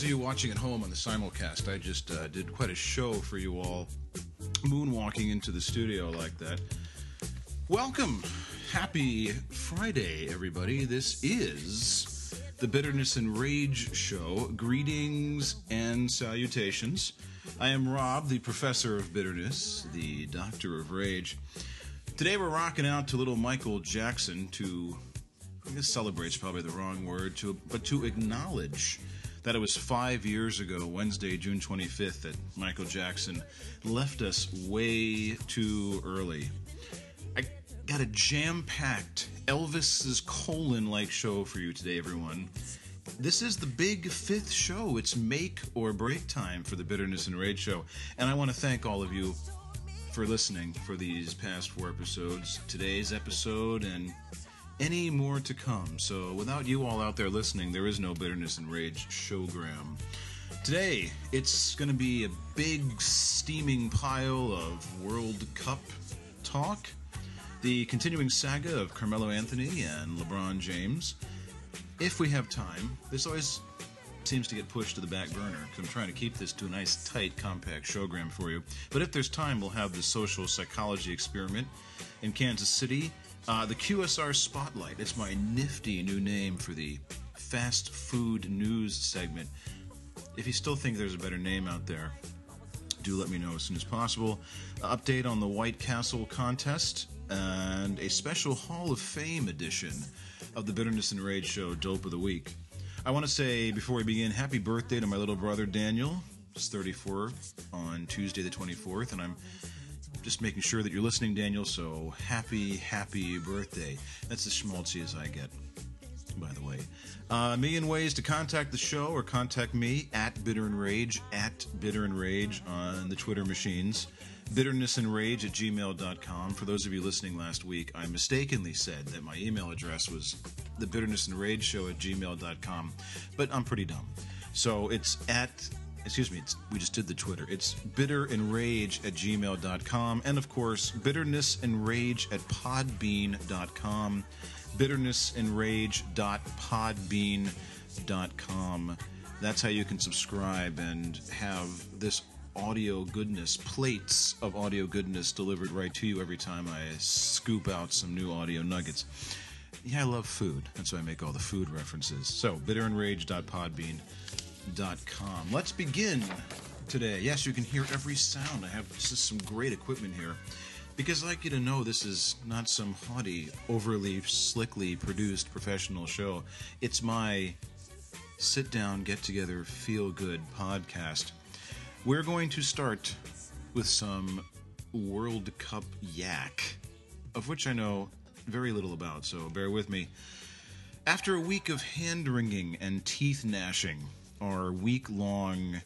those of you watching at home on the simulcast, I just uh, did quite a show for you all, moonwalking into the studio like that. Welcome. Happy Friday, everybody. This is the Bitterness and Rage Show. Greetings and salutations. I am Rob, the professor of bitterness, the doctor of rage. Today we're rocking out to little Michael Jackson to, I guess celebrate's probably the wrong word, to but to acknowledge that it was five years ago, Wednesday, June 25th, that Michael Jackson left us way too early. I got a jam packed Elvis's colon like show for you today, everyone. This is the big fifth show. It's make or break time for the Bitterness and Rage show. And I want to thank all of you for listening for these past four episodes, today's episode, and any more to come. So, without you all out there listening, there is no Bitterness and Rage showgram. Today, it's going to be a big steaming pile of World Cup talk, the continuing saga of Carmelo Anthony and LeBron James. If we have time, this always seems to get pushed to the back burner because I'm trying to keep this to a nice, tight, compact showgram for you. But if there's time, we'll have the social psychology experiment in Kansas City. Uh, the QSR Spotlight. It's my nifty new name for the fast food news segment. If you still think there's a better name out there, do let me know as soon as possible. Uh, update on the White Castle contest and a special Hall of Fame edition of the Bitterness and Rage Show Dope of the Week. I want to say before we begin, happy birthday to my little brother Daniel. He's 34 on Tuesday the 24th, and I'm just making sure that you're listening, Daniel. So happy, happy birthday. That's as schmaltzy as I get, by the way. Uh, a million ways to contact the show or contact me at Bitter and Rage, at Bitter and Rage on the Twitter machines. Bitterness-and-rage at gmail.com. For those of you listening last week, I mistakenly said that my email address was the bitterness and rage show at gmail.com, but I'm pretty dumb. So it's at, excuse me, we just did the Twitter. It's bitter and rage at gmail.com, and of course, bitterness and rage at podbean.com, bitterness and rage.podbean.com. That's how you can subscribe and have this audio goodness, plates of audio goodness delivered right to you every time I scoop out some new audio nuggets. Yeah, I love food. That's why I make all the food references. So, bitterandrage.podbean.com. Let's begin today. Yes, you can hear every sound. I have this is some great equipment here. Because I'd like you to know this is not some haughty, overly slickly produced professional show. It's my sit down, get together, feel good podcast we're going to start with some World Cup yak, of which I know very little about, so bear with me. After a week of hand wringing and teeth gnashing, our week long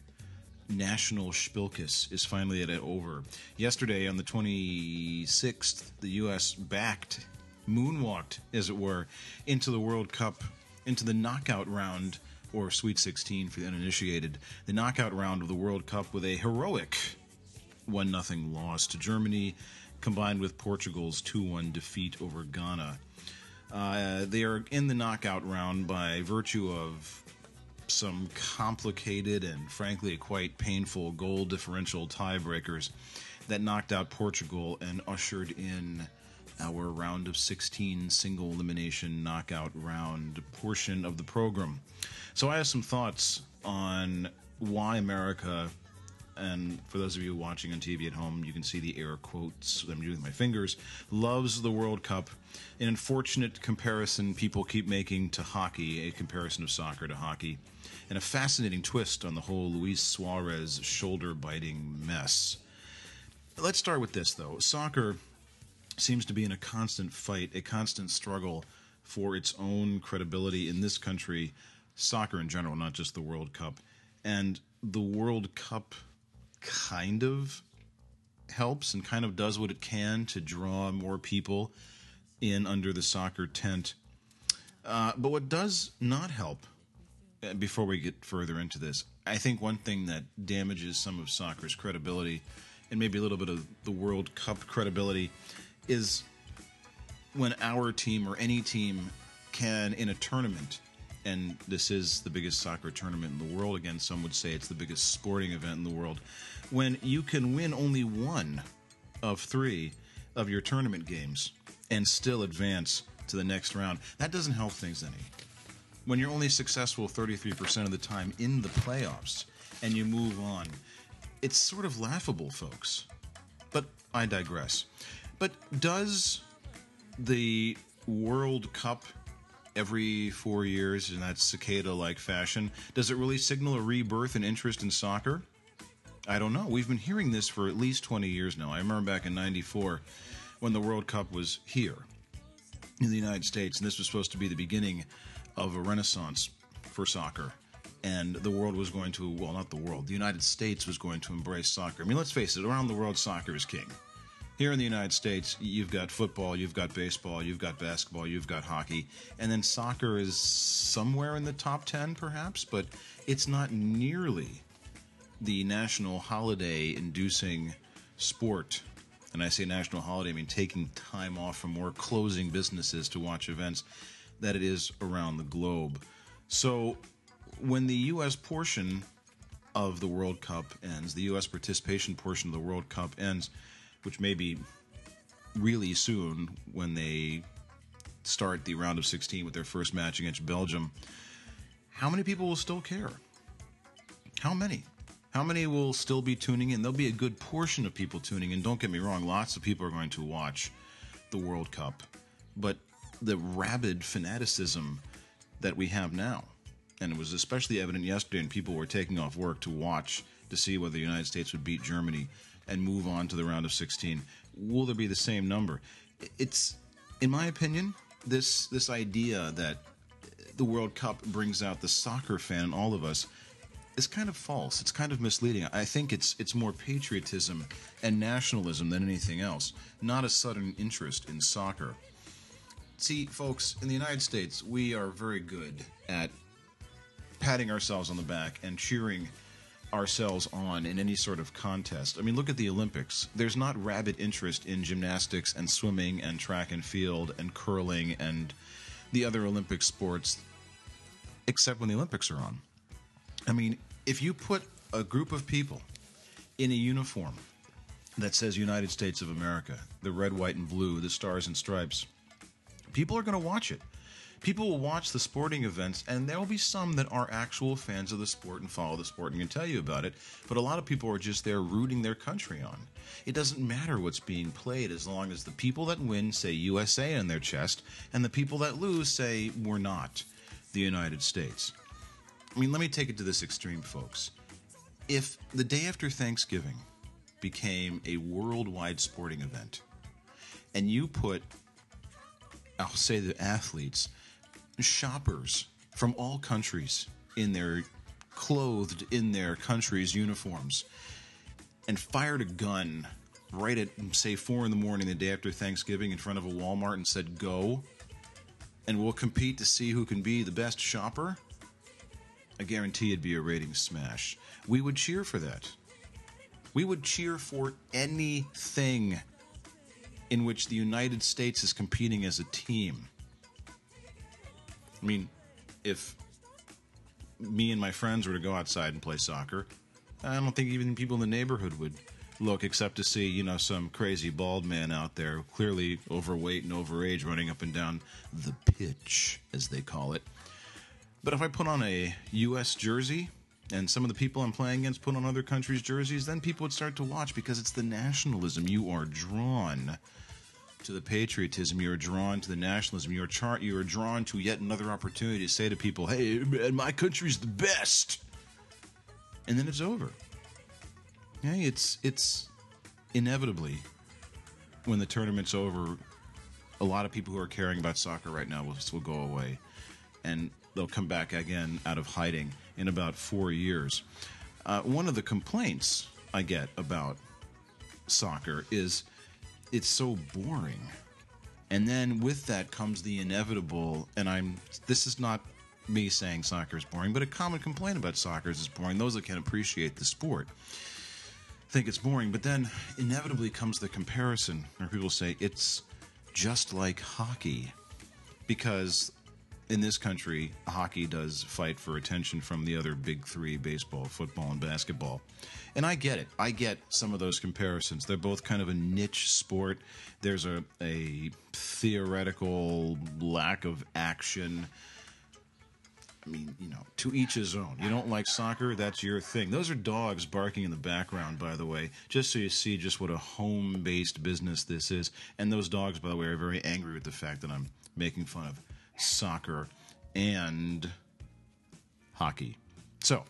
national spilkus is finally at over. Yesterday, on the 26th, the U.S. backed, moonwalked, as it were, into the World Cup, into the knockout round or Sweet 16 for the uninitiated, the knockout round of the World Cup with a heroic 1 0 loss to Germany, combined with Portugal's 2 1 defeat over Ghana. Uh, they are in the knockout round by virtue of some complicated and frankly quite painful goal differential tiebreakers that knocked out Portugal and ushered in our round of 16 single elimination knockout round portion of the program. So I have some thoughts on why America, and for those of you watching on TV at home, you can see the air quotes I'm doing with my fingers, loves the World Cup. An unfortunate comparison people keep making to hockey, a comparison of soccer to hockey, and a fascinating twist on the whole Luis Suarez shoulder biting mess. Let's start with this, though. Soccer seems to be in a constant fight, a constant struggle for its own credibility in this country, soccer in general, not just the World Cup. And the World Cup kind of helps and kind of does what it can to draw more people in under the soccer tent. Uh, but what does not help, Uh, before we get further into this, I think one thing that damages some of soccer's credibility and maybe a little bit of the World Cup credibility is when our team or any team can, in a tournament, and this is the biggest soccer tournament in the world, again, some would say it's the biggest sporting event in the world, when you can win only one of three of your tournament games and still advance to the next round, that doesn't help things any. When you're only successful 33% of the time in the playoffs and you move on, it's sort of laughable, folks. But I digress. But does the World Cup every four years in that cicada like fashion, does it really signal a rebirth in interest in soccer? I don't know. We've been hearing this for at least 20 years now. I remember back in 94 when the World Cup was here in the United States, and this was supposed to be the beginning of a renaissance for soccer. And the world was going to, well, not the world, the United States was going to embrace soccer. I mean, let's face it, around the world, soccer is king. Here in the United States, you've got football, you've got baseball, you've got basketball, you've got hockey, and then soccer is somewhere in the top 10, perhaps, but it's not nearly the national holiday inducing sport. And I say national holiday, I mean taking time off from work, closing businesses to watch events, that it is around the globe. So when the U.S. portion of the World Cup ends, the U.S. participation portion of the World Cup ends, which may be really soon when they start the round of 16 with their first match against Belgium, how many people will still care? How many? How many will still be tuning in? There'll be a good portion of people tuning in. Don't get me wrong, lots of people are going to watch the World Cup. But the rabid fanaticism that we have now, and it was especially evident yesterday, and people were taking off work to watch to see whether the United States would beat Germany and move on to the round of 16. Will there be the same number? It's, in my opinion, this this idea that the World Cup brings out the soccer fan in all of us is kind of false. It's kind of misleading. I think it's it's more patriotism and nationalism than anything else, not a sudden interest in soccer. See, folks, in the United States, we are very good at patting ourselves on the back and cheering ourselves on in any sort of contest. I mean, look at the Olympics. There's not rabid interest in gymnastics and swimming and track and field and curling and the other Olympic sports, except when the Olympics are on. I mean, if you put a group of people in a uniform that says United States of America, the red, white, and blue, the stars and stripes, people are going to watch it people will watch the sporting events, and there will be some that are actual fans of the sport and follow the sport and can tell you about it. But a lot of people are just there rooting their country on. It doesn't matter what's being played as long as the people that win say USA on their chest, and the people that lose say we're not the United States. I mean, let me take it to this extreme, folks. If the day after Thanksgiving became a worldwide sporting event, and you put I'll say the athletes shoppers from all countries in their clothed in their country's uniforms and fired a gun right at say four in the morning the day after Thanksgiving in front of a Walmart and said go and we'll compete to see who can be the best shopper, I guarantee it'd be a rating smash. We would cheer for that. We would cheer for anything in which the United States is competing as a team. I mean, if me and my friends were to go outside and play soccer, I don't think even people in the neighborhood would look except to see, you know, some crazy bald man out there, clearly overweight and overage, running up and down the pitch, as they call it. But if I put on a U.S. jersey and some of the people I'm playing against put on other countries' jerseys, then people would start to watch because it's the nationalism. You are drawn to the patriotism, you are drawn to the nationalism, you are you are drawn to yet another opportunity to say to people, "Hey, man, my country's the best," and then it's over. Yeah, it's it's inevitably when the tournament's over, a lot of people who are caring about soccer right now will, will go away, and they'll come back again out of hiding in about four years. Uh, one of the complaints I get about soccer is it's so boring. And then with that comes the inevitable, and I'm this is not me saying soccer is boring, but a common complaint about soccer is it's boring. Those that can appreciate the sport think it's boring, but then inevitably comes the comparison where people say it's just like hockey because in this country, hockey does fight for attention from the other big three baseball, football, and basketball. And I get it. I get some of those comparisons. They're both kind of a niche sport. There's a, a theoretical lack of action. I mean, you know, to each his own. You don't like soccer, that's your thing. Those are dogs barking in the background, by the way, just so you see just what a home based business this is. And those dogs, by the way, are very angry with the fact that I'm making fun of soccer and hockey. So,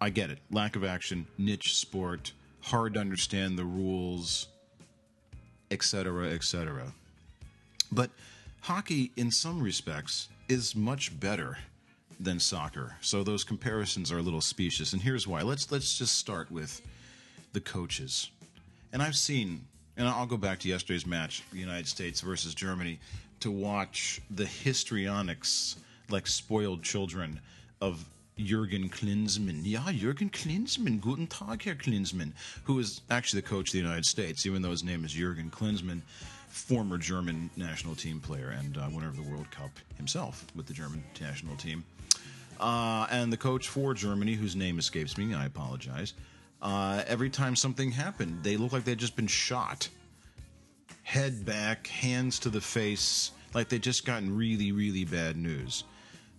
I get it. Lack of action, niche sport, hard to understand the rules, etc., etc. But hockey, in some respects, is much better than soccer. So those comparisons are a little specious, and here's why. Let's let's just start with the coaches. And I've seen, and I'll go back to yesterday's match, the United States versus Germany, to watch the histrionics like spoiled children of Jurgen Klinsmann. Yeah, Jurgen Klinsmann. Guten Tag, Herr Klinsmann, who is actually the coach of the United States, even though his name is Jurgen Klinsmann, former German national team player and uh, winner of the World Cup himself with the German national team. Uh, and the coach for Germany, whose name escapes me, I apologize. Uh, every time something happened, they looked like they'd just been shot. Head back, hands to the face, like they'd just gotten really, really bad news.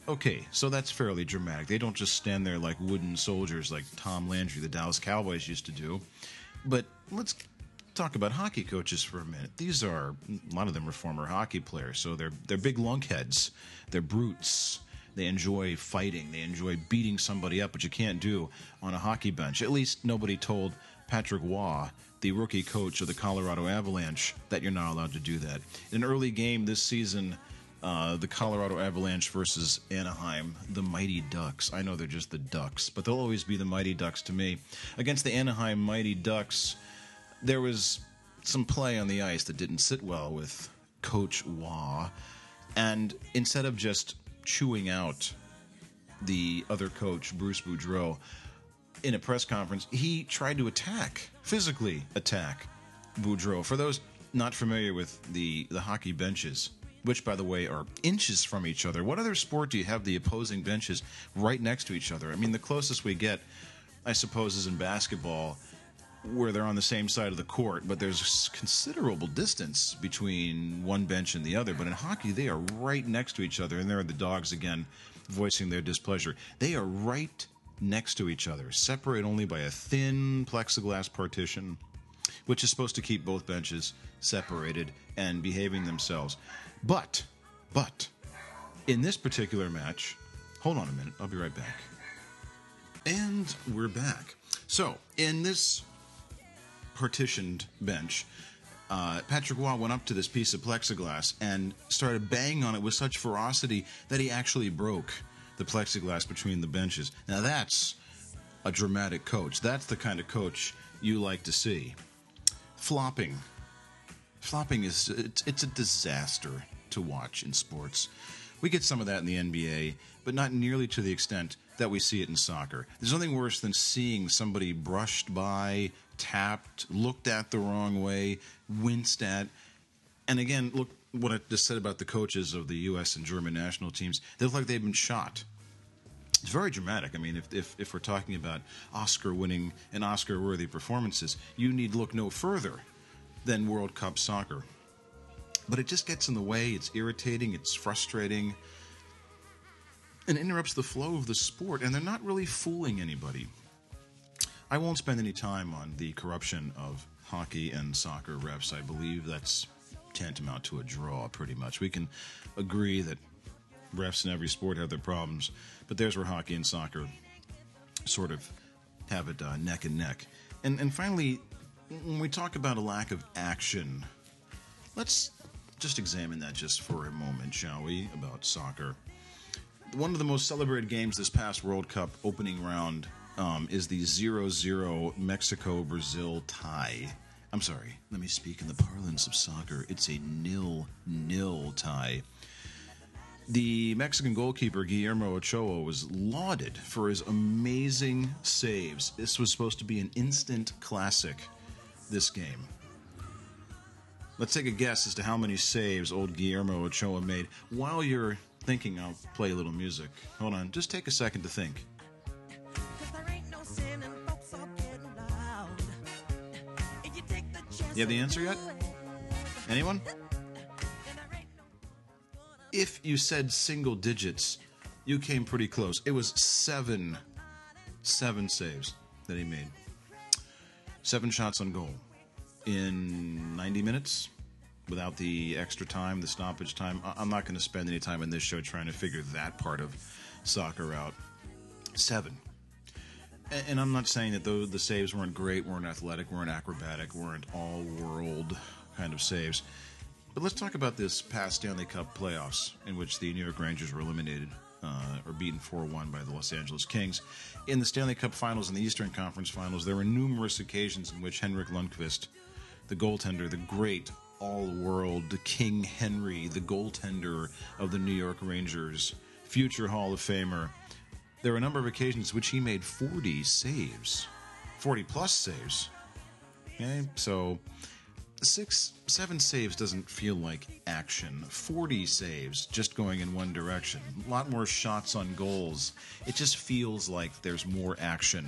Okay, so that's fairly dramatic. They don't just stand there like wooden soldiers like Tom Landry, the Dallas Cowboys, used to do. But let's talk about hockey coaches for a minute. These are a lot of them are former hockey players, so they're they're big lunkheads. They're brutes. They enjoy fighting. They enjoy beating somebody up, which you can't do on a hockey bench. At least nobody told Patrick Roy, the rookie coach of the Colorado Avalanche, that you're not allowed to do that. In an early game this season, uh, the Colorado Avalanche versus Anaheim, the Mighty Ducks. I know they're just the Ducks, but they'll always be the Mighty Ducks to me. Against the Anaheim Mighty Ducks, there was some play on the ice that didn't sit well with Coach Roy. And instead of just chewing out the other coach, Bruce Boudreau, in a press conference, he tried to attack, physically attack Boudreau. For those not familiar with the, the hockey benches, which, by the way, are inches from each other, what other sport do you have the opposing benches right next to each other? I mean, the closest we get, I suppose, is in basketball where they're on the same side of the court, but there's considerable distance between one bench and the other. But in hockey, they are right next to each other, and there are the dogs again voicing their displeasure. They are right next to each other, separated only by a thin plexiglass partition, which is supposed to keep both benches separated and behaving themselves. But, but, in this particular match, hold on a minute, I'll be right back. And we're back. So, in this partitioned bench, uh, Patrick Roy went up to this piece of plexiglass and started banging on it with such ferocity that he actually broke the plexiglass between the benches. Now that's a dramatic coach. That's the kind of coach you like to see. Flopping. Flopping is it's, it's a disaster to watch in sports. We get some of that in the NBA, but not nearly to the extent that we see it in soccer. There's nothing worse than seeing somebody brushed by, tapped, looked at the wrong way, winced at. And again, look what I just said about the coaches of the U.S. and German national teams. They look like they've been shot. It's very dramatic. I mean, if, if, if we're talking about Oscar winning and Oscar worthy performances, you need look no further than World Cup soccer. But it just gets in the way, it's irritating, it's frustrating, and interrupts the flow of the sport, and they're not really fooling anybody. I won't spend any time on the corruption of hockey and soccer refs. I believe that's tantamount to a draw, pretty much. We can agree that refs in every sport have their problems, but there's where hockey and soccer sort of have it uh, neck and neck. And and finally, when we talk about a lack of action, let's just examine that just for a moment, shall we? About soccer. One of the most celebrated games this past World Cup opening round um, is the 0 0 Mexico Brazil tie. I'm sorry, let me speak in the parlance of soccer. It's a nil nil tie. The Mexican goalkeeper Guillermo Ochoa was lauded for his amazing saves. This was supposed to be an instant classic, this game. Let's take a guess as to how many saves old Guillermo Ochoa made while you're thinking I'll play a little music. Hold on, just take a second to think. You have the answer yet? Anyone? If you said single digits, you came pretty close. It was seven, seven saves that he made. Seven shots on goal in 90 minutes without the extra time, the stoppage time. I'm not going to spend any time in this show trying to figure that part of soccer out. Seven. And I'm not saying that though the saves weren't great, weren't athletic, weren't acrobatic, weren't all world kind of saves. But let's talk about this past Stanley Cup playoffs in which the New York Rangers were eliminated uh, or beaten 4 1 by the Los Angeles Kings. In the Stanley Cup finals and the Eastern Conference finals, there were numerous occasions in which Henrik Lundqvist, the goaltender, the great all world King Henry, the goaltender of the New York Rangers, future Hall of Famer, there were a number of occasions which he made 40 saves, 40 plus saves. Okay, so six, seven saves doesn't feel like action. 40 saves just going in one direction. A lot more shots on goals. It just feels like there's more action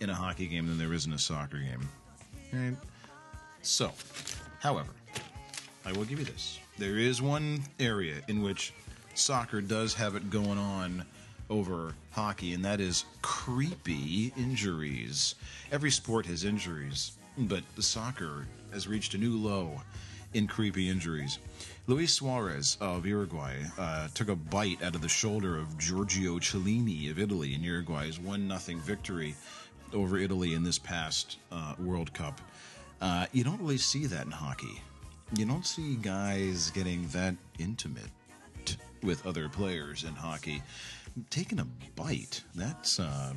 in a hockey game than there is in a soccer game. Right? So, however, I will give you this. There is one area in which soccer does have it going on over hockey, and that is creepy injuries. Every sport has injuries, but soccer has reached a new low in creepy injuries. Luis Suarez of Uruguay uh, took a bite out of the shoulder of Giorgio Chiellini of Italy in Uruguay's 1 0 victory over Italy in this past uh, World Cup. Uh, you don't really see that in hockey. You don't see guys getting that intimate with other players in hockey. Taking a bite, that's. Uh,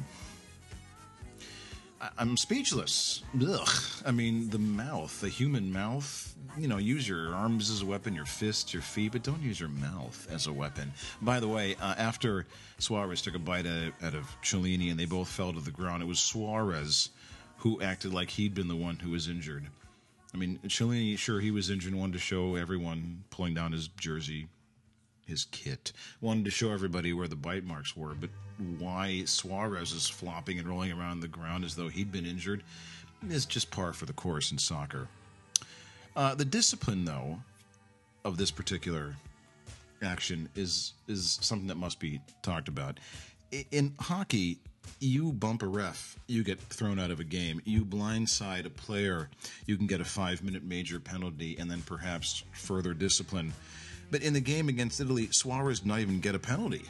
I'm speechless. Ugh. I mean, the mouth, the human mouth, you know, use your arms as a weapon, your fists, your feet, but don't use your mouth as a weapon. By the way, uh, after Suarez took a bite out of Chiellini and they both fell to the ground, it was Suarez who acted like he'd been the one who was injured. I mean, Chiellini, sure, he was injured, wanted to show everyone pulling down his jersey, his kit, wanted to show everybody where the bite marks were, but why Suarez is flopping and rolling around the ground as though he'd been injured is just par for the course in soccer. Uh, the discipline, though, of this particular action is is something that must be talked about. In hockey, you bump a ref, you get thrown out of a game. You blindside a player, you can get a five minute major penalty and then perhaps further discipline. But in the game against Italy, Suarez did not even get a penalty.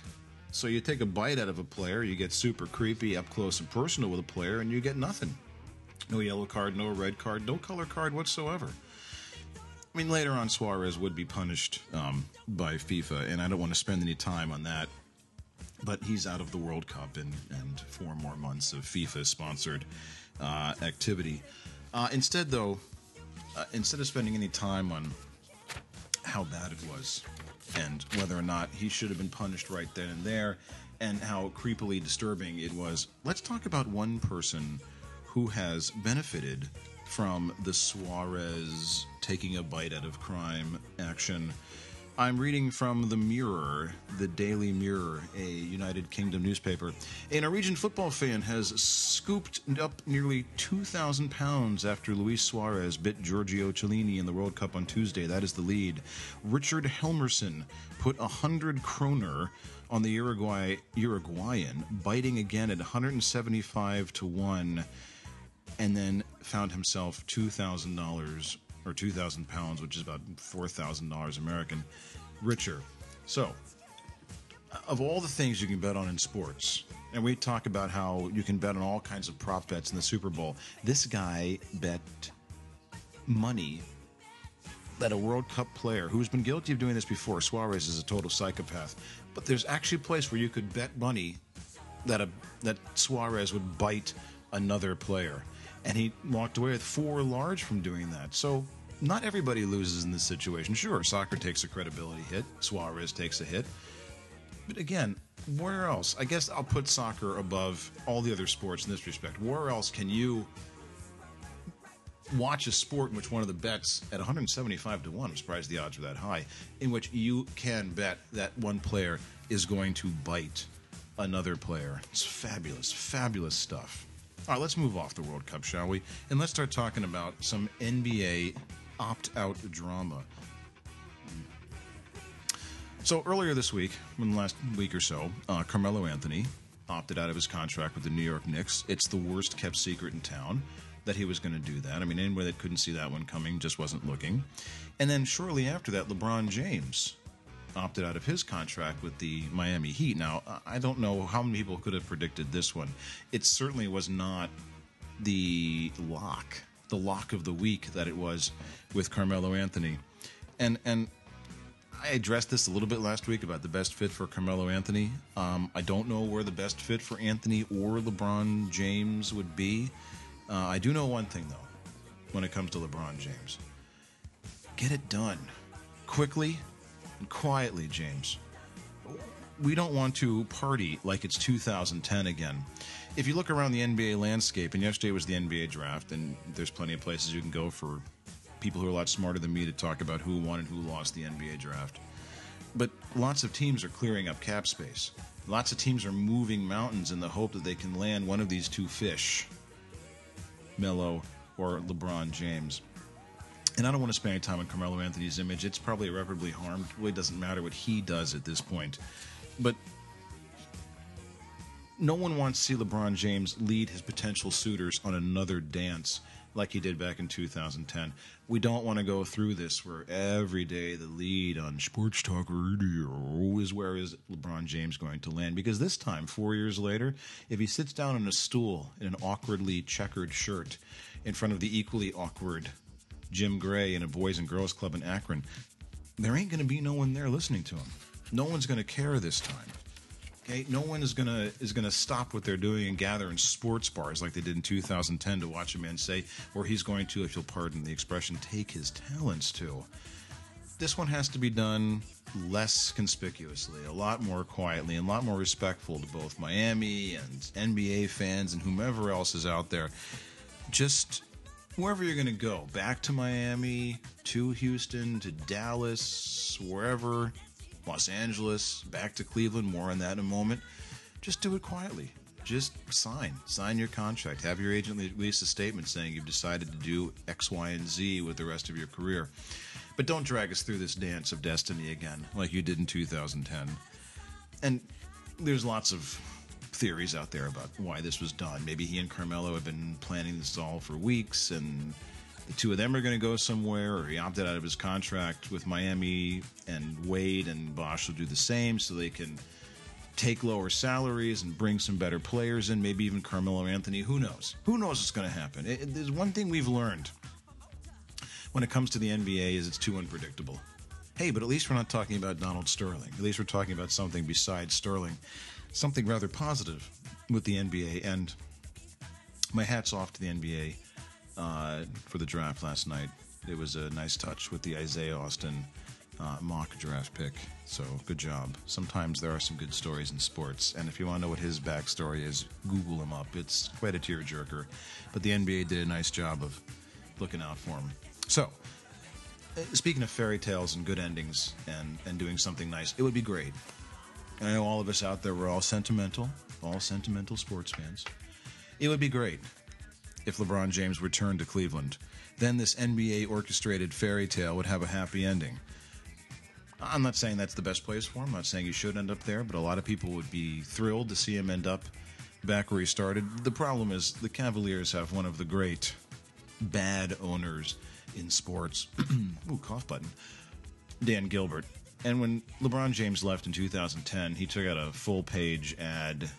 So you take a bite out of a player, you get super creepy up close and personal with a player, and you get nothing. No yellow card, no red card, no color card whatsoever. I mean, later on, Suarez would be punished um, by FIFA, and I don't want to spend any time on that. But he's out of the World Cup and, and four more months of FIFA sponsored uh, activity. Uh, instead, though, uh, instead of spending any time on how bad it was and whether or not he should have been punished right then and there and how creepily disturbing it was, let's talk about one person who has benefited from the Suarez taking a bite out of crime action. I'm reading from The Mirror, the Daily Mirror, a United Kingdom newspaper. A Norwegian football fan has scooped up nearly 2,000 pounds after Luis Suarez bit Giorgio Chiellini in the World Cup on Tuesday. That is the lead. Richard Helmerson put 100 kroner on the Uruguay Uruguayan, biting again at 175 to 1 and then found himself two thousand dollars or two thousand pounds, which is about four thousand dollars American, richer. So, of all the things you can bet on in sports, and we talk about how you can bet on all kinds of prop bets in the Super Bowl, this guy bet money that a World Cup player who's been guilty of doing this before, Suarez is a total psychopath, but there's actually a place where you could bet money that a that Suarez would bite another player, and he walked away with four large from doing that. So not everybody loses in this situation. Sure, soccer takes a credibility hit. Suarez takes a hit. But again, where else? I guess I'll put soccer above all the other sports in this respect. Where else can you watch a sport in which one of the bets at 175 to 1, I'm surprised the odds were that high, in which you can bet that one player is going to bite another player. It's fabulous, fabulous stuff. All right, let's move off the World Cup, shall we? And let's start talking about some NBA opt out drama. So, earlier this week, in the last week or so, uh, Carmelo Anthony opted out of his contract with the New York Knicks. It's the worst kept secret in town that he was going to do that. I mean, anybody that couldn't see that one coming just wasn't looking. And then shortly after that, LeBron James opted out of his contract with the Miami Heat. Now, I don't know how many people could have predicted this one. It certainly was not the lock, the lock of the week that it was with Carmelo Anthony. And and I addressed this a little bit last week about the best fit for Carmelo Anthony. Um, I don't know where the best fit for Anthony or LeBron James would be. Uh, I do know one thing, though, when it comes to LeBron James get it done quickly quietly, James. We don't want to party like it's 2010 again. If you look around the NBA landscape, and yesterday was the NBA draft, and there's plenty of places you can go for people who are a lot smarter than me to talk about who won and who lost the NBA draft. But lots of teams are clearing up cap space. Lots of teams are moving mountains in the hope that they can land one of these two fish Melo or LeBron James. And I don't want to spend any time on Carmelo Anthony's image. It's probably irreparably harmed. It really doesn't matter what he does at this point. But no one wants to see LeBron James lead his potential suitors on another dance like he did back in 2010. We don't want to go through this where every day the lead on Sports Talk Radio is where is LeBron James going to land? Because this time, four years later, if he sits down on a stool in an awkwardly checkered shirt in front of the equally awkward Jim Gray in a Boys and Girls Club in Akron, there ain't going to be no one there listening to him. No one's going to care this time. Okay, no one is gonna is gonna stop what they're doing and gather in sports bars like they did in 2010 to watch a man say, or he's going to, if you'll pardon the expression, take his talents to. This one has to be done less conspicuously, a lot more quietly, and a lot more respectful to both Miami and NBA fans and whomever else is out there. Just wherever you're going to go, back to Miami, to Houston, to Dallas, wherever Los Angeles, back to Cleveland, more on that in a moment. Just do it quietly. Just sign. Sign your contract. Have your agent release a statement saying you've decided to do X, Y, and Z with the rest of your career. But don't drag us through this dance of destiny again, like you did in 2010. And there's lots of theories out there about why this was done. Maybe he and Carmelo have been planning this all for weeks, and the two of them are going to go somewhere, or he opted out of his contract with Miami, and Wade and Bosh will do the same so they can take lower salaries and bring some better players in, maybe even Carmelo Anthony. Who knows? Who knows what's going to happen? It, there's one thing we've learned when it comes to the NBA is it's too unpredictable. Hey, but at least we're not talking about Donald Sterling. At least we're talking about something besides Sterling, something rather positive with the NBA. And my hat's off to the NBA uh, for the draft last night. It was a nice touch with the Isaiah Austin uh, mock draft pick. So good job. Sometimes there are some good stories in sports, and if you want to know what his backstory is, Google him up. It's quite a tearjerker. But the NBA did a nice job of looking out for him. So, uh, speaking of fairy tales and good endings and, and doing something nice, it would be great. I know all of us out there, we're all sentimental, all sentimental sports fans. It would be great if LeBron James returned to Cleveland. Then this NBA orchestrated fairy tale would have a happy ending. I'm not saying that's the best place for him. I'm not saying he should end up there, but a lot of people would be thrilled to see him end up back where he started. The problem is the Cavaliers have one of the great bad owners in sports. Ooh, cough button. Dan Gilbert. And when LeBron James left in 2010, he took out a full page ad,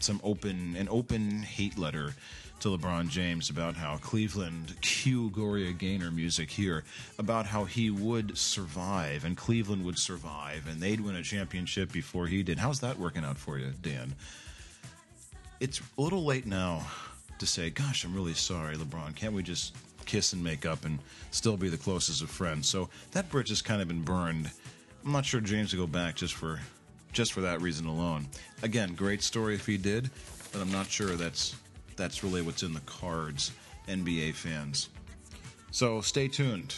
some open an open hate letter to LeBron James about how Cleveland, cue Gloria Gaynor music here, about how he would survive and Cleveland would survive and they'd win a championship before he did. How's that working out for you, Dan? It's a little late now to say, gosh, I'm really sorry, LeBron. Can't we just kiss and make up and still be the closest of friends? So that bridge has kind of been burned. I'm not sure James will go back just for just for that reason alone. Again, great story if he did, but I'm not sure that's that's really what's in the cards, NBA fans. So stay tuned.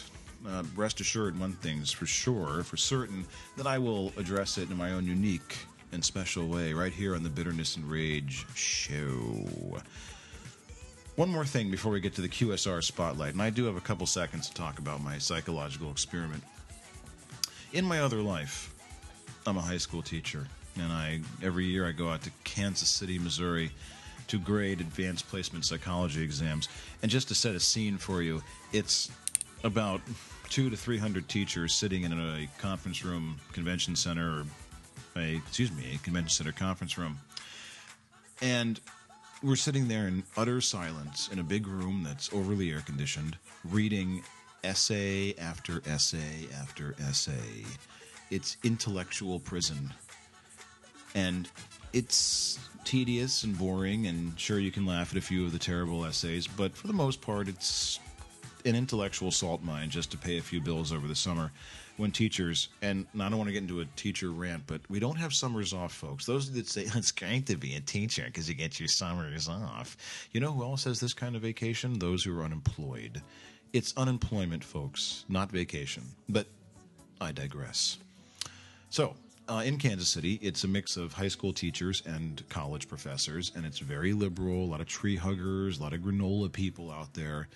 Uh, rest assured, one thing's for sure, for certain, that I will address it in my own unique and special way right here on the Bitterness and Rage show. One more thing before we get to the QSR spotlight, and I do have a couple seconds to talk about my psychological experiment. In my other life, I'm a high school teacher, and I every year I go out to Kansas City, Missouri, to grade advanced placement psychology exams. And just to set a scene for you, it's about two to three hundred teachers sitting in a conference room, convention center, or a excuse me, a convention center conference room, and we're sitting there in utter silence in a big room that's overly air conditioned, reading essay after essay after essay. It's intellectual prison. And it's tedious and boring, and sure, you can laugh at a few of the terrible essays, but for the most part, it's an intellectual salt mine just to pay a few bills over the summer when teachers, and I don't want to get into a teacher rant, but we don't have summers off, folks. Those that say it's great to be a teacher because you get your summers off. You know who else has this kind of vacation? Those who are unemployed. It's unemployment, folks, not vacation. But I digress. So, uh, in Kansas City, it's a mix of high school teachers and college professors, and it's very liberal. A lot of tree huggers, a lot of granola people out there.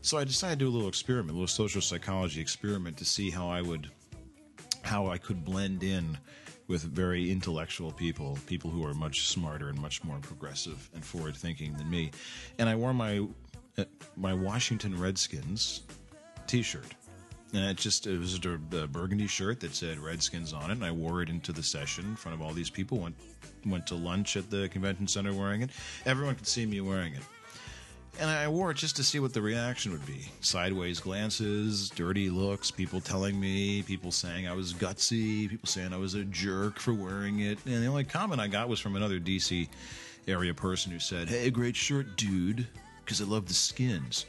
So I decided to do a little experiment, a little social psychology experiment to see how I would, how I could blend in with very intellectual people, people who are much smarter and much more progressive and forward thinking than me. And I wore my Uh, my Washington Redskins T-shirt. And it just it was a, a burgundy shirt that said Redskins on it, and I wore it into the session in front of all these people. went went to lunch at the convention center wearing it. Everyone could see me wearing it. And I wore it just to see what the reaction would be. Sideways glances, dirty looks, people telling me, people saying I was gutsy, people saying I was a jerk for wearing it. And the only comment I got was from another DC area person who said, Hey, great shirt, dude, because I love the skins.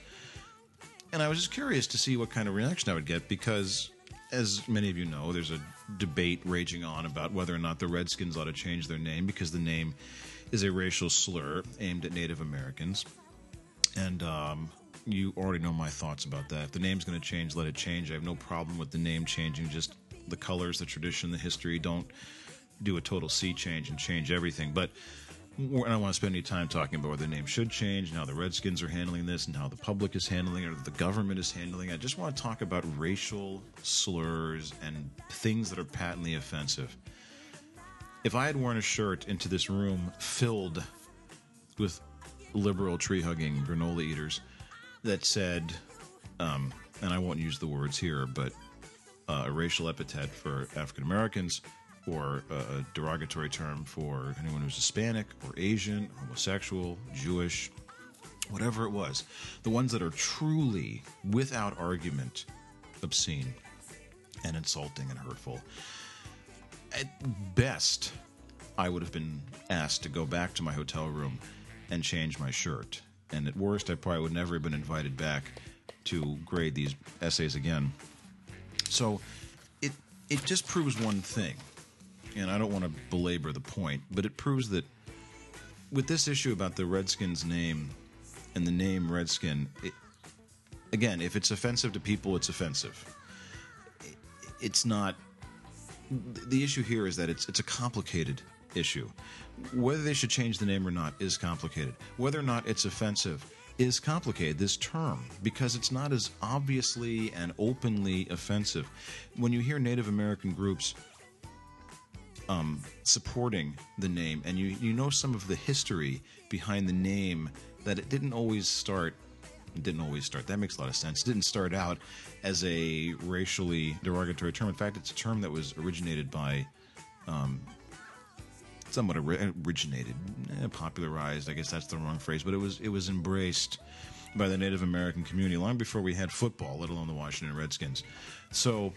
And I was just curious to see what kind of reaction I would get because, as many of you know, there's a debate raging on about whether or not the Redskins ought to change their name because the name is a racial slur aimed at Native Americans and um, you already know my thoughts about that. If the name's going to change, let it change. I have no problem with the name changing. Just the colors, the tradition, the history. Don't do a total sea change and change everything. But I don't want to spend any time talking about whether the name should change and how the Redskins are handling this and how the public is handling it or the government is handling it. I just want to talk about racial slurs and things that are patently offensive. If I had worn a shirt into this room filled with liberal tree hugging granola eaters that said, um, and I won't use the words here, but uh, a racial epithet for African Americans or a derogatory term for anyone who's Hispanic or Asian, homosexual, Jewish, whatever it was. The ones that are truly, without argument, obscene and insulting and hurtful. At best, I would have been asked to go back to my hotel room and change my shirt. And at worst, I probably would never have been invited back to grade these essays again. So it it just proves one thing, and I don't want to belabor the point, but it proves that with this issue about the Redskins name and the name Redskin, it, again, if it's offensive to people, it's offensive. It's not. The issue here is that it's it's a complicated issue. Whether they should change the name or not is complicated. Whether or not it's offensive is complicated, this term, because it's not as obviously and openly offensive. When you hear Native American groups um, supporting the name, and you, you know some of the history behind the name, that it didn't always start didn't always start. That makes a lot of sense. It didn't start out as a racially derogatory term. In fact, it's a term that was originated by um, somewhat originated, eh, popularized. I guess that's the wrong phrase, but it was it was embraced by the Native American community long before we had football, let alone the Washington Redskins. So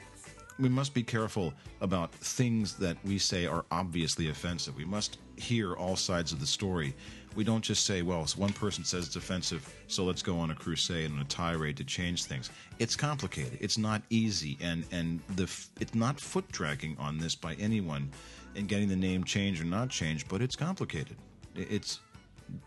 we must be careful about things that we say are obviously offensive. We must hear all sides of the story. We don't just say, well, one person says it's offensive, so let's go on a crusade and a tirade to change things. It's complicated. It's not easy, and and the it's not foot dragging on this by anyone in getting the name changed or not changed, but it's complicated. It's,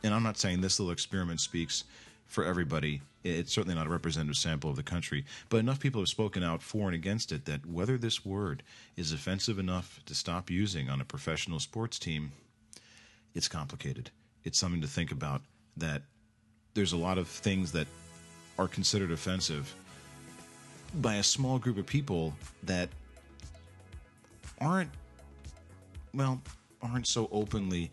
and I'm not saying this little experiment speaks for everybody. It's certainly not a representative sample of the country, but enough people have spoken out for and against it that whether this word is offensive enough to stop using on a professional sports team, it's complicated. It's something to think about that there's a lot of things that are considered offensive by a small group of people that aren't well aren't so openly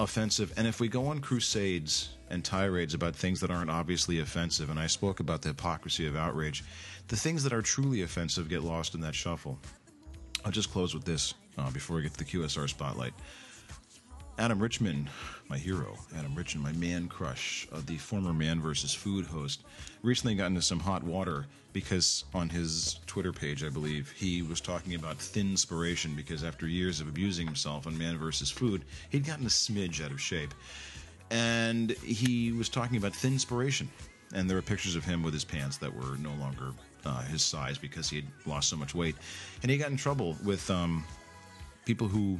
offensive and if we go on crusades and tirades about things that aren't obviously offensive, and I spoke about the hypocrisy of outrage. The things that are truly offensive get lost in that shuffle. I'll just close with this uh, before we get to the QSR spotlight. Adam Richman, my hero, Adam Richman, my man crush, uh, the former Man vs. Food host, recently got into some hot water because on his Twitter page, I believe, he was talking about thin inspiration because after years of abusing himself on Man vs. Food, he'd gotten a smidge out of shape and he was talking about thin inspiration. And there were pictures of him with his pants that were no longer uh, his size because he had lost so much weight. And he got in trouble with um, people who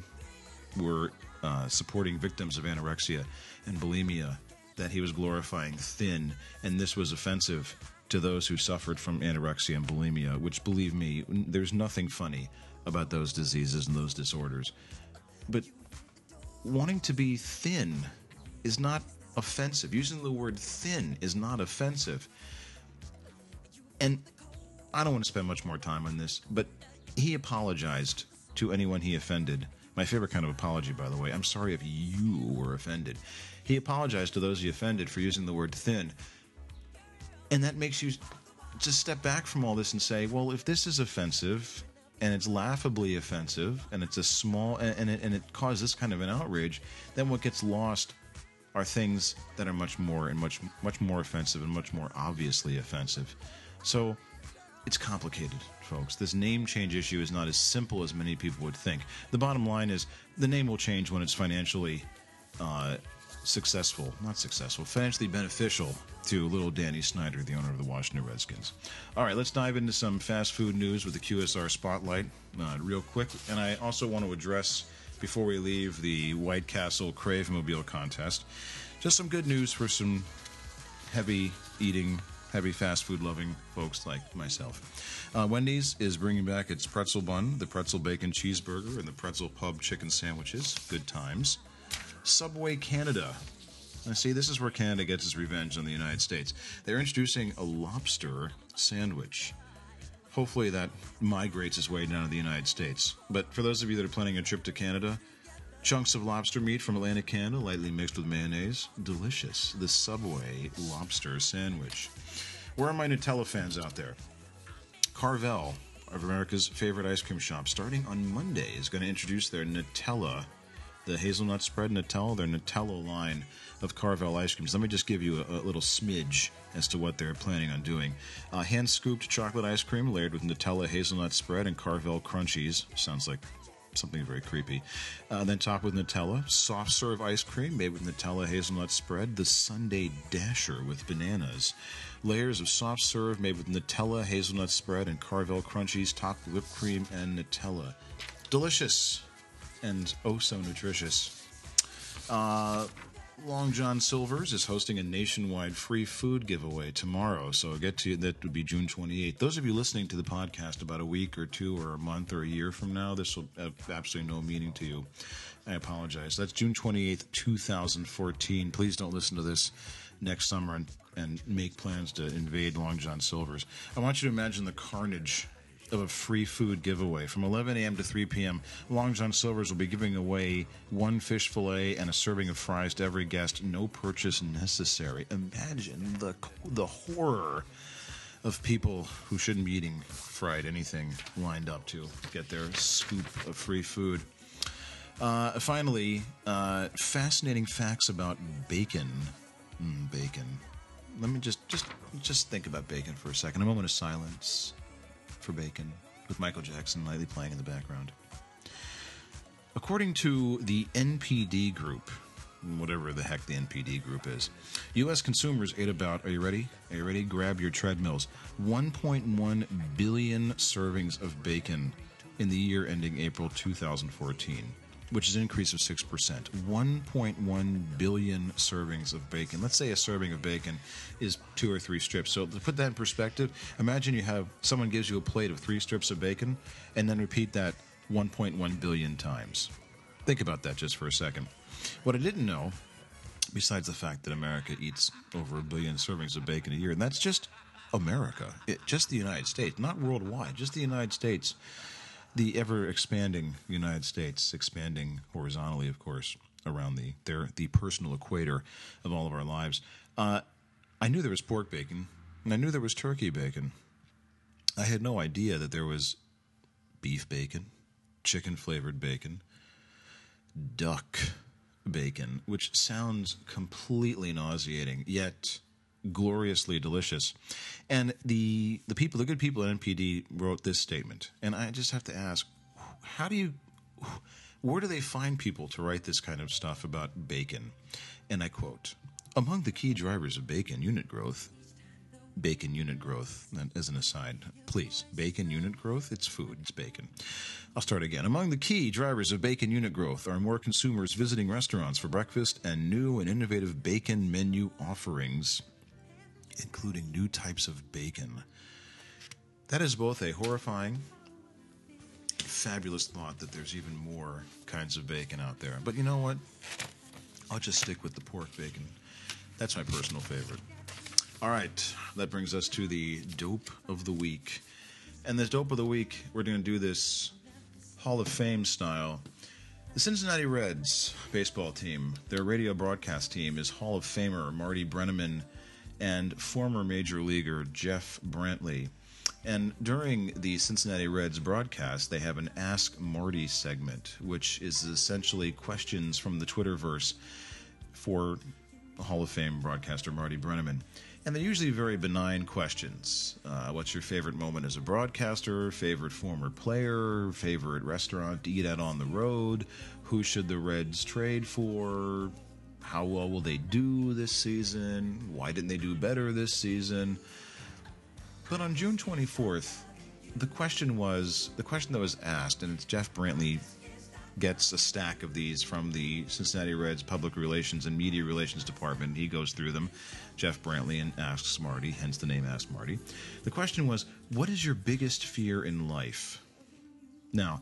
were uh, supporting victims of anorexia and bulimia that he was glorifying thin, and this was offensive to those who suffered from anorexia and bulimia, which, believe me, there's nothing funny about those diseases and those disorders. But wanting to be thin is not offensive. Using the word thin is not offensive. And I don't want to spend much more time on this, but he apologized to anyone he offended. My favorite kind of apology, by the way. I'm sorry if you were offended. He apologized to those he offended for using the word thin. And that makes you just step back from all this and say, well, if this is offensive and it's laughably offensive and it's a small and, it, and it caused this kind of an outrage, then what gets lost are things that are much more and much much more offensive and much more obviously offensive. So it's complicated, folks. This name change issue is not as simple as many people would think. The bottom line is the name will change when it's financially uh, successful, not successful, financially beneficial to little Danny Snyder, the owner of the Washington Redskins. All right, let's dive into some fast food news with the QSR Spotlight uh, real quick. And I also want to address before we leave the White Castle Crave Mobile contest. Just some good news for some heavy eating, heavy fast food loving folks like myself. Uh, Wendy's is bringing back its pretzel bun, the pretzel bacon cheeseburger, and the pretzel pub chicken sandwiches. Good times. Subway Canada. Now, see, this is where Canada gets its revenge on the United States. They're introducing a lobster sandwich hopefully that migrates its way down to the United States. But for those of you that are planning a trip to Canada, chunks of lobster meat from Atlantic Canada, lightly mixed with mayonnaise, delicious. The Subway lobster sandwich. Where are my Nutella fans out there? Carvel, of America's favorite ice cream shop, starting on Monday, is going to introduce their Nutella, the hazelnut spread Nutella, their Nutella line of Carvel ice creams. Let me just give you a, a little smidge as to what they're planning on doing. Uh, hand scooped chocolate ice cream layered with Nutella hazelnut spread and Carvel crunchies. Sounds like something very creepy. Uh, then topped with Nutella. Soft serve ice cream made with Nutella hazelnut spread. The Sundae Dasher with bananas. Layers of soft serve made with Nutella hazelnut spread and Carvel crunchies topped with whipped cream and Nutella. Delicious and oh so nutritious. Uh, Long John Silver's is hosting a nationwide free food giveaway tomorrow. So get to. That would be June 28th. Those of you listening to the podcast about a week or two or a month or a year from now, this will have absolutely no meaning to you. I apologize. That's June 28th, 2014. Please don't listen to this next summer and, and make plans to invade Long John Silver's. I want you to imagine the carnage of a free food giveaway. From 11 a.m. to 3 p.m., Long John Silver's will be giving away one fish fillet and a serving of fries to every guest. No purchase necessary. Imagine the the horror of people who shouldn't be eating fried anything lined up to get their scoop of free food. Uh, finally, uh, fascinating facts about bacon. Mm, bacon. Let me just just just think about bacon for a second. A moment of silence for Bacon, with Michael Jackson lightly playing in the background. According to the NPD Group, whatever the heck the NPD Group is, U.S. consumers ate about, are you ready? Are you ready? Grab your treadmills. 1.1 billion servings of bacon in the year ending April 2014. Which is an increase of 6%. 1.1 billion servings of bacon. Let's say a serving of bacon is two or three strips. So to put that in perspective, imagine you have someone gives you a plate of three strips of bacon and then repeat that 1.1 billion times. Think about that just for a second. What I didn't know, besides the fact that America eats over a billion servings of bacon a year, and that's just America, it, just the United States, not worldwide, just the United States the ever expanding United States, expanding horizontally, of course, around the their the personal equator of all of our lives. Uh, I knew there was pork bacon, and I knew there was turkey bacon. I had no idea that there was beef bacon, chicken flavored bacon, duck bacon, which sounds completely nauseating, yet gloriously delicious. And the the people, the good people at NPD wrote this statement, and I just have to ask, how do you, where do they find people to write this kind of stuff about bacon? And I quote: Among the key drivers of bacon unit growth. Bacon unit growth, as an aside, please. Bacon unit growth, it's food, it's bacon. I'll start again. Among the key drivers of bacon unit growth are more consumers visiting restaurants for breakfast and new and innovative bacon menu offerings including new types of bacon. That is both a horrifying, fabulous thought that there's even more kinds of bacon out there. But you know what? I'll just stick with the pork bacon. That's my personal favorite. All right, that brings us to the dope of the week. And this dope of the week, we're going to do this Hall of Fame style. The Cincinnati Reds baseball team, their radio broadcast team, is Hall of Famer Marty Brennaman and former major leaguer Jeff Brantley. And during the Cincinnati Reds broadcast, they have an Ask Marty segment, which is essentially questions from the Twitterverse for Hall of Fame broadcaster Marty Brennaman. And they're usually very benign questions. Uh, what's your favorite moment as a broadcaster? Favorite former player? Favorite restaurant to eat at on the road? Who should the Reds trade for? How well will they do this season? Why didn't they do better this season? But on June 24th, the question was the question that was asked, and it's Jeff Brantley gets a stack of these from the Cincinnati Reds Public Relations and Media Relations Department. He goes through them, Jeff Brantley, and asks Marty, hence the name Ask Marty. The question was, What is your biggest fear in life? Now,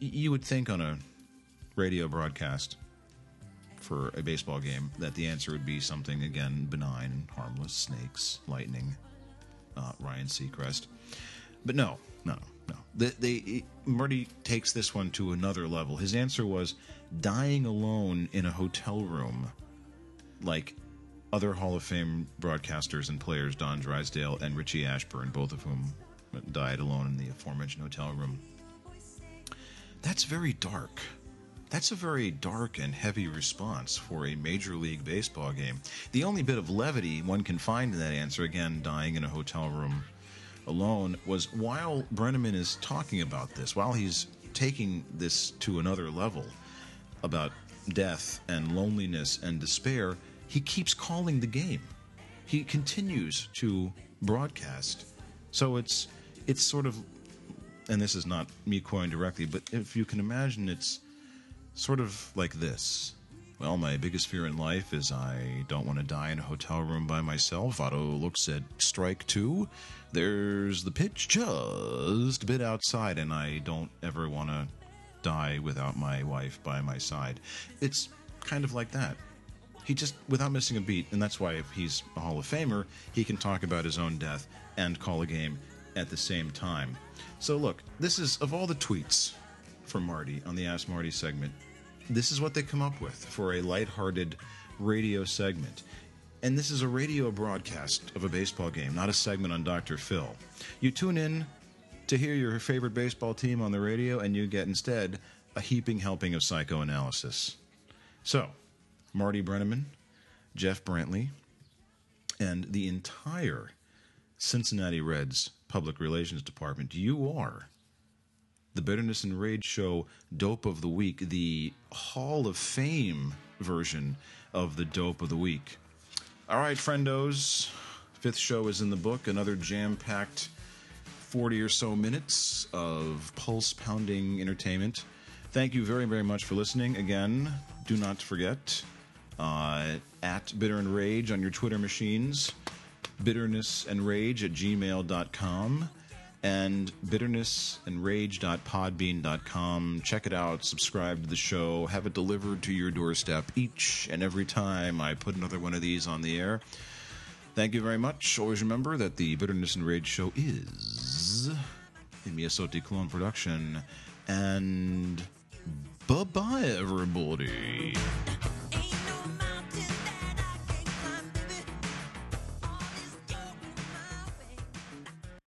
you would think on a radio broadcast for a baseball game, that the answer would be something again benign, harmless, snakes, lightning, uh, Ryan Seacrest. But no, no, no. They, they Marty takes this one to another level. His answer was dying alone in a hotel room, like other Hall of Fame broadcasters and players, Don Drysdale and Richie Ashburn, both of whom died alone in the aforementioned hotel room. That's very dark. That's a very dark and heavy response for a Major League Baseball game. The only bit of levity one can find in that answer, again, dying in a hotel room alone, was while Brennaman is talking about this, while he's taking this to another level about death and loneliness and despair, he keeps calling the game. He continues to broadcast. So it's it's sort of and this is not me quoting directly, but if you can imagine it's sort of like this. Well, my biggest fear in life is I don't want to die in a hotel room by myself. Otto looks at strike two. There's the pitch just a bit outside, and I don't ever want to die without my wife by my side. It's kind of like that. He just, without missing a beat, and that's why if he's a Hall of Famer, he can talk about his own death and call a game at the same time. So, look, this is, of all the tweets from Marty on the Ask Marty segment, this is what they come up with for a lighthearted radio segment. And this is a radio broadcast of a baseball game, not a segment on Dr. Phil. You tune in to hear your favorite baseball team on the radio, and you get instead a heaping helping of psychoanalysis. So, Marty Brennaman, Jeff Brantley, and the entire Cincinnati Reds Public Relations Department, you are the Bitterness and Rage Show Dope of the Week, the Hall of Fame version of the Dope of the Week. All right, friendos, fifth show is in the book, another jam packed 40 or so minutes of pulse pounding entertainment. Thank you very, very much for listening. Again, do not forget uh, at Bitter and Rage on your Twitter machines, bitterness and rage at gmail.com, and bitternessandrage.podbean.com. Check it out, subscribe to the show, have it delivered to your doorstep each and every time I put another one of these on the air. Thank you very much. Always remember that the Bitterness and Rage show is a Miyasote clone production. And bye bye, everybody.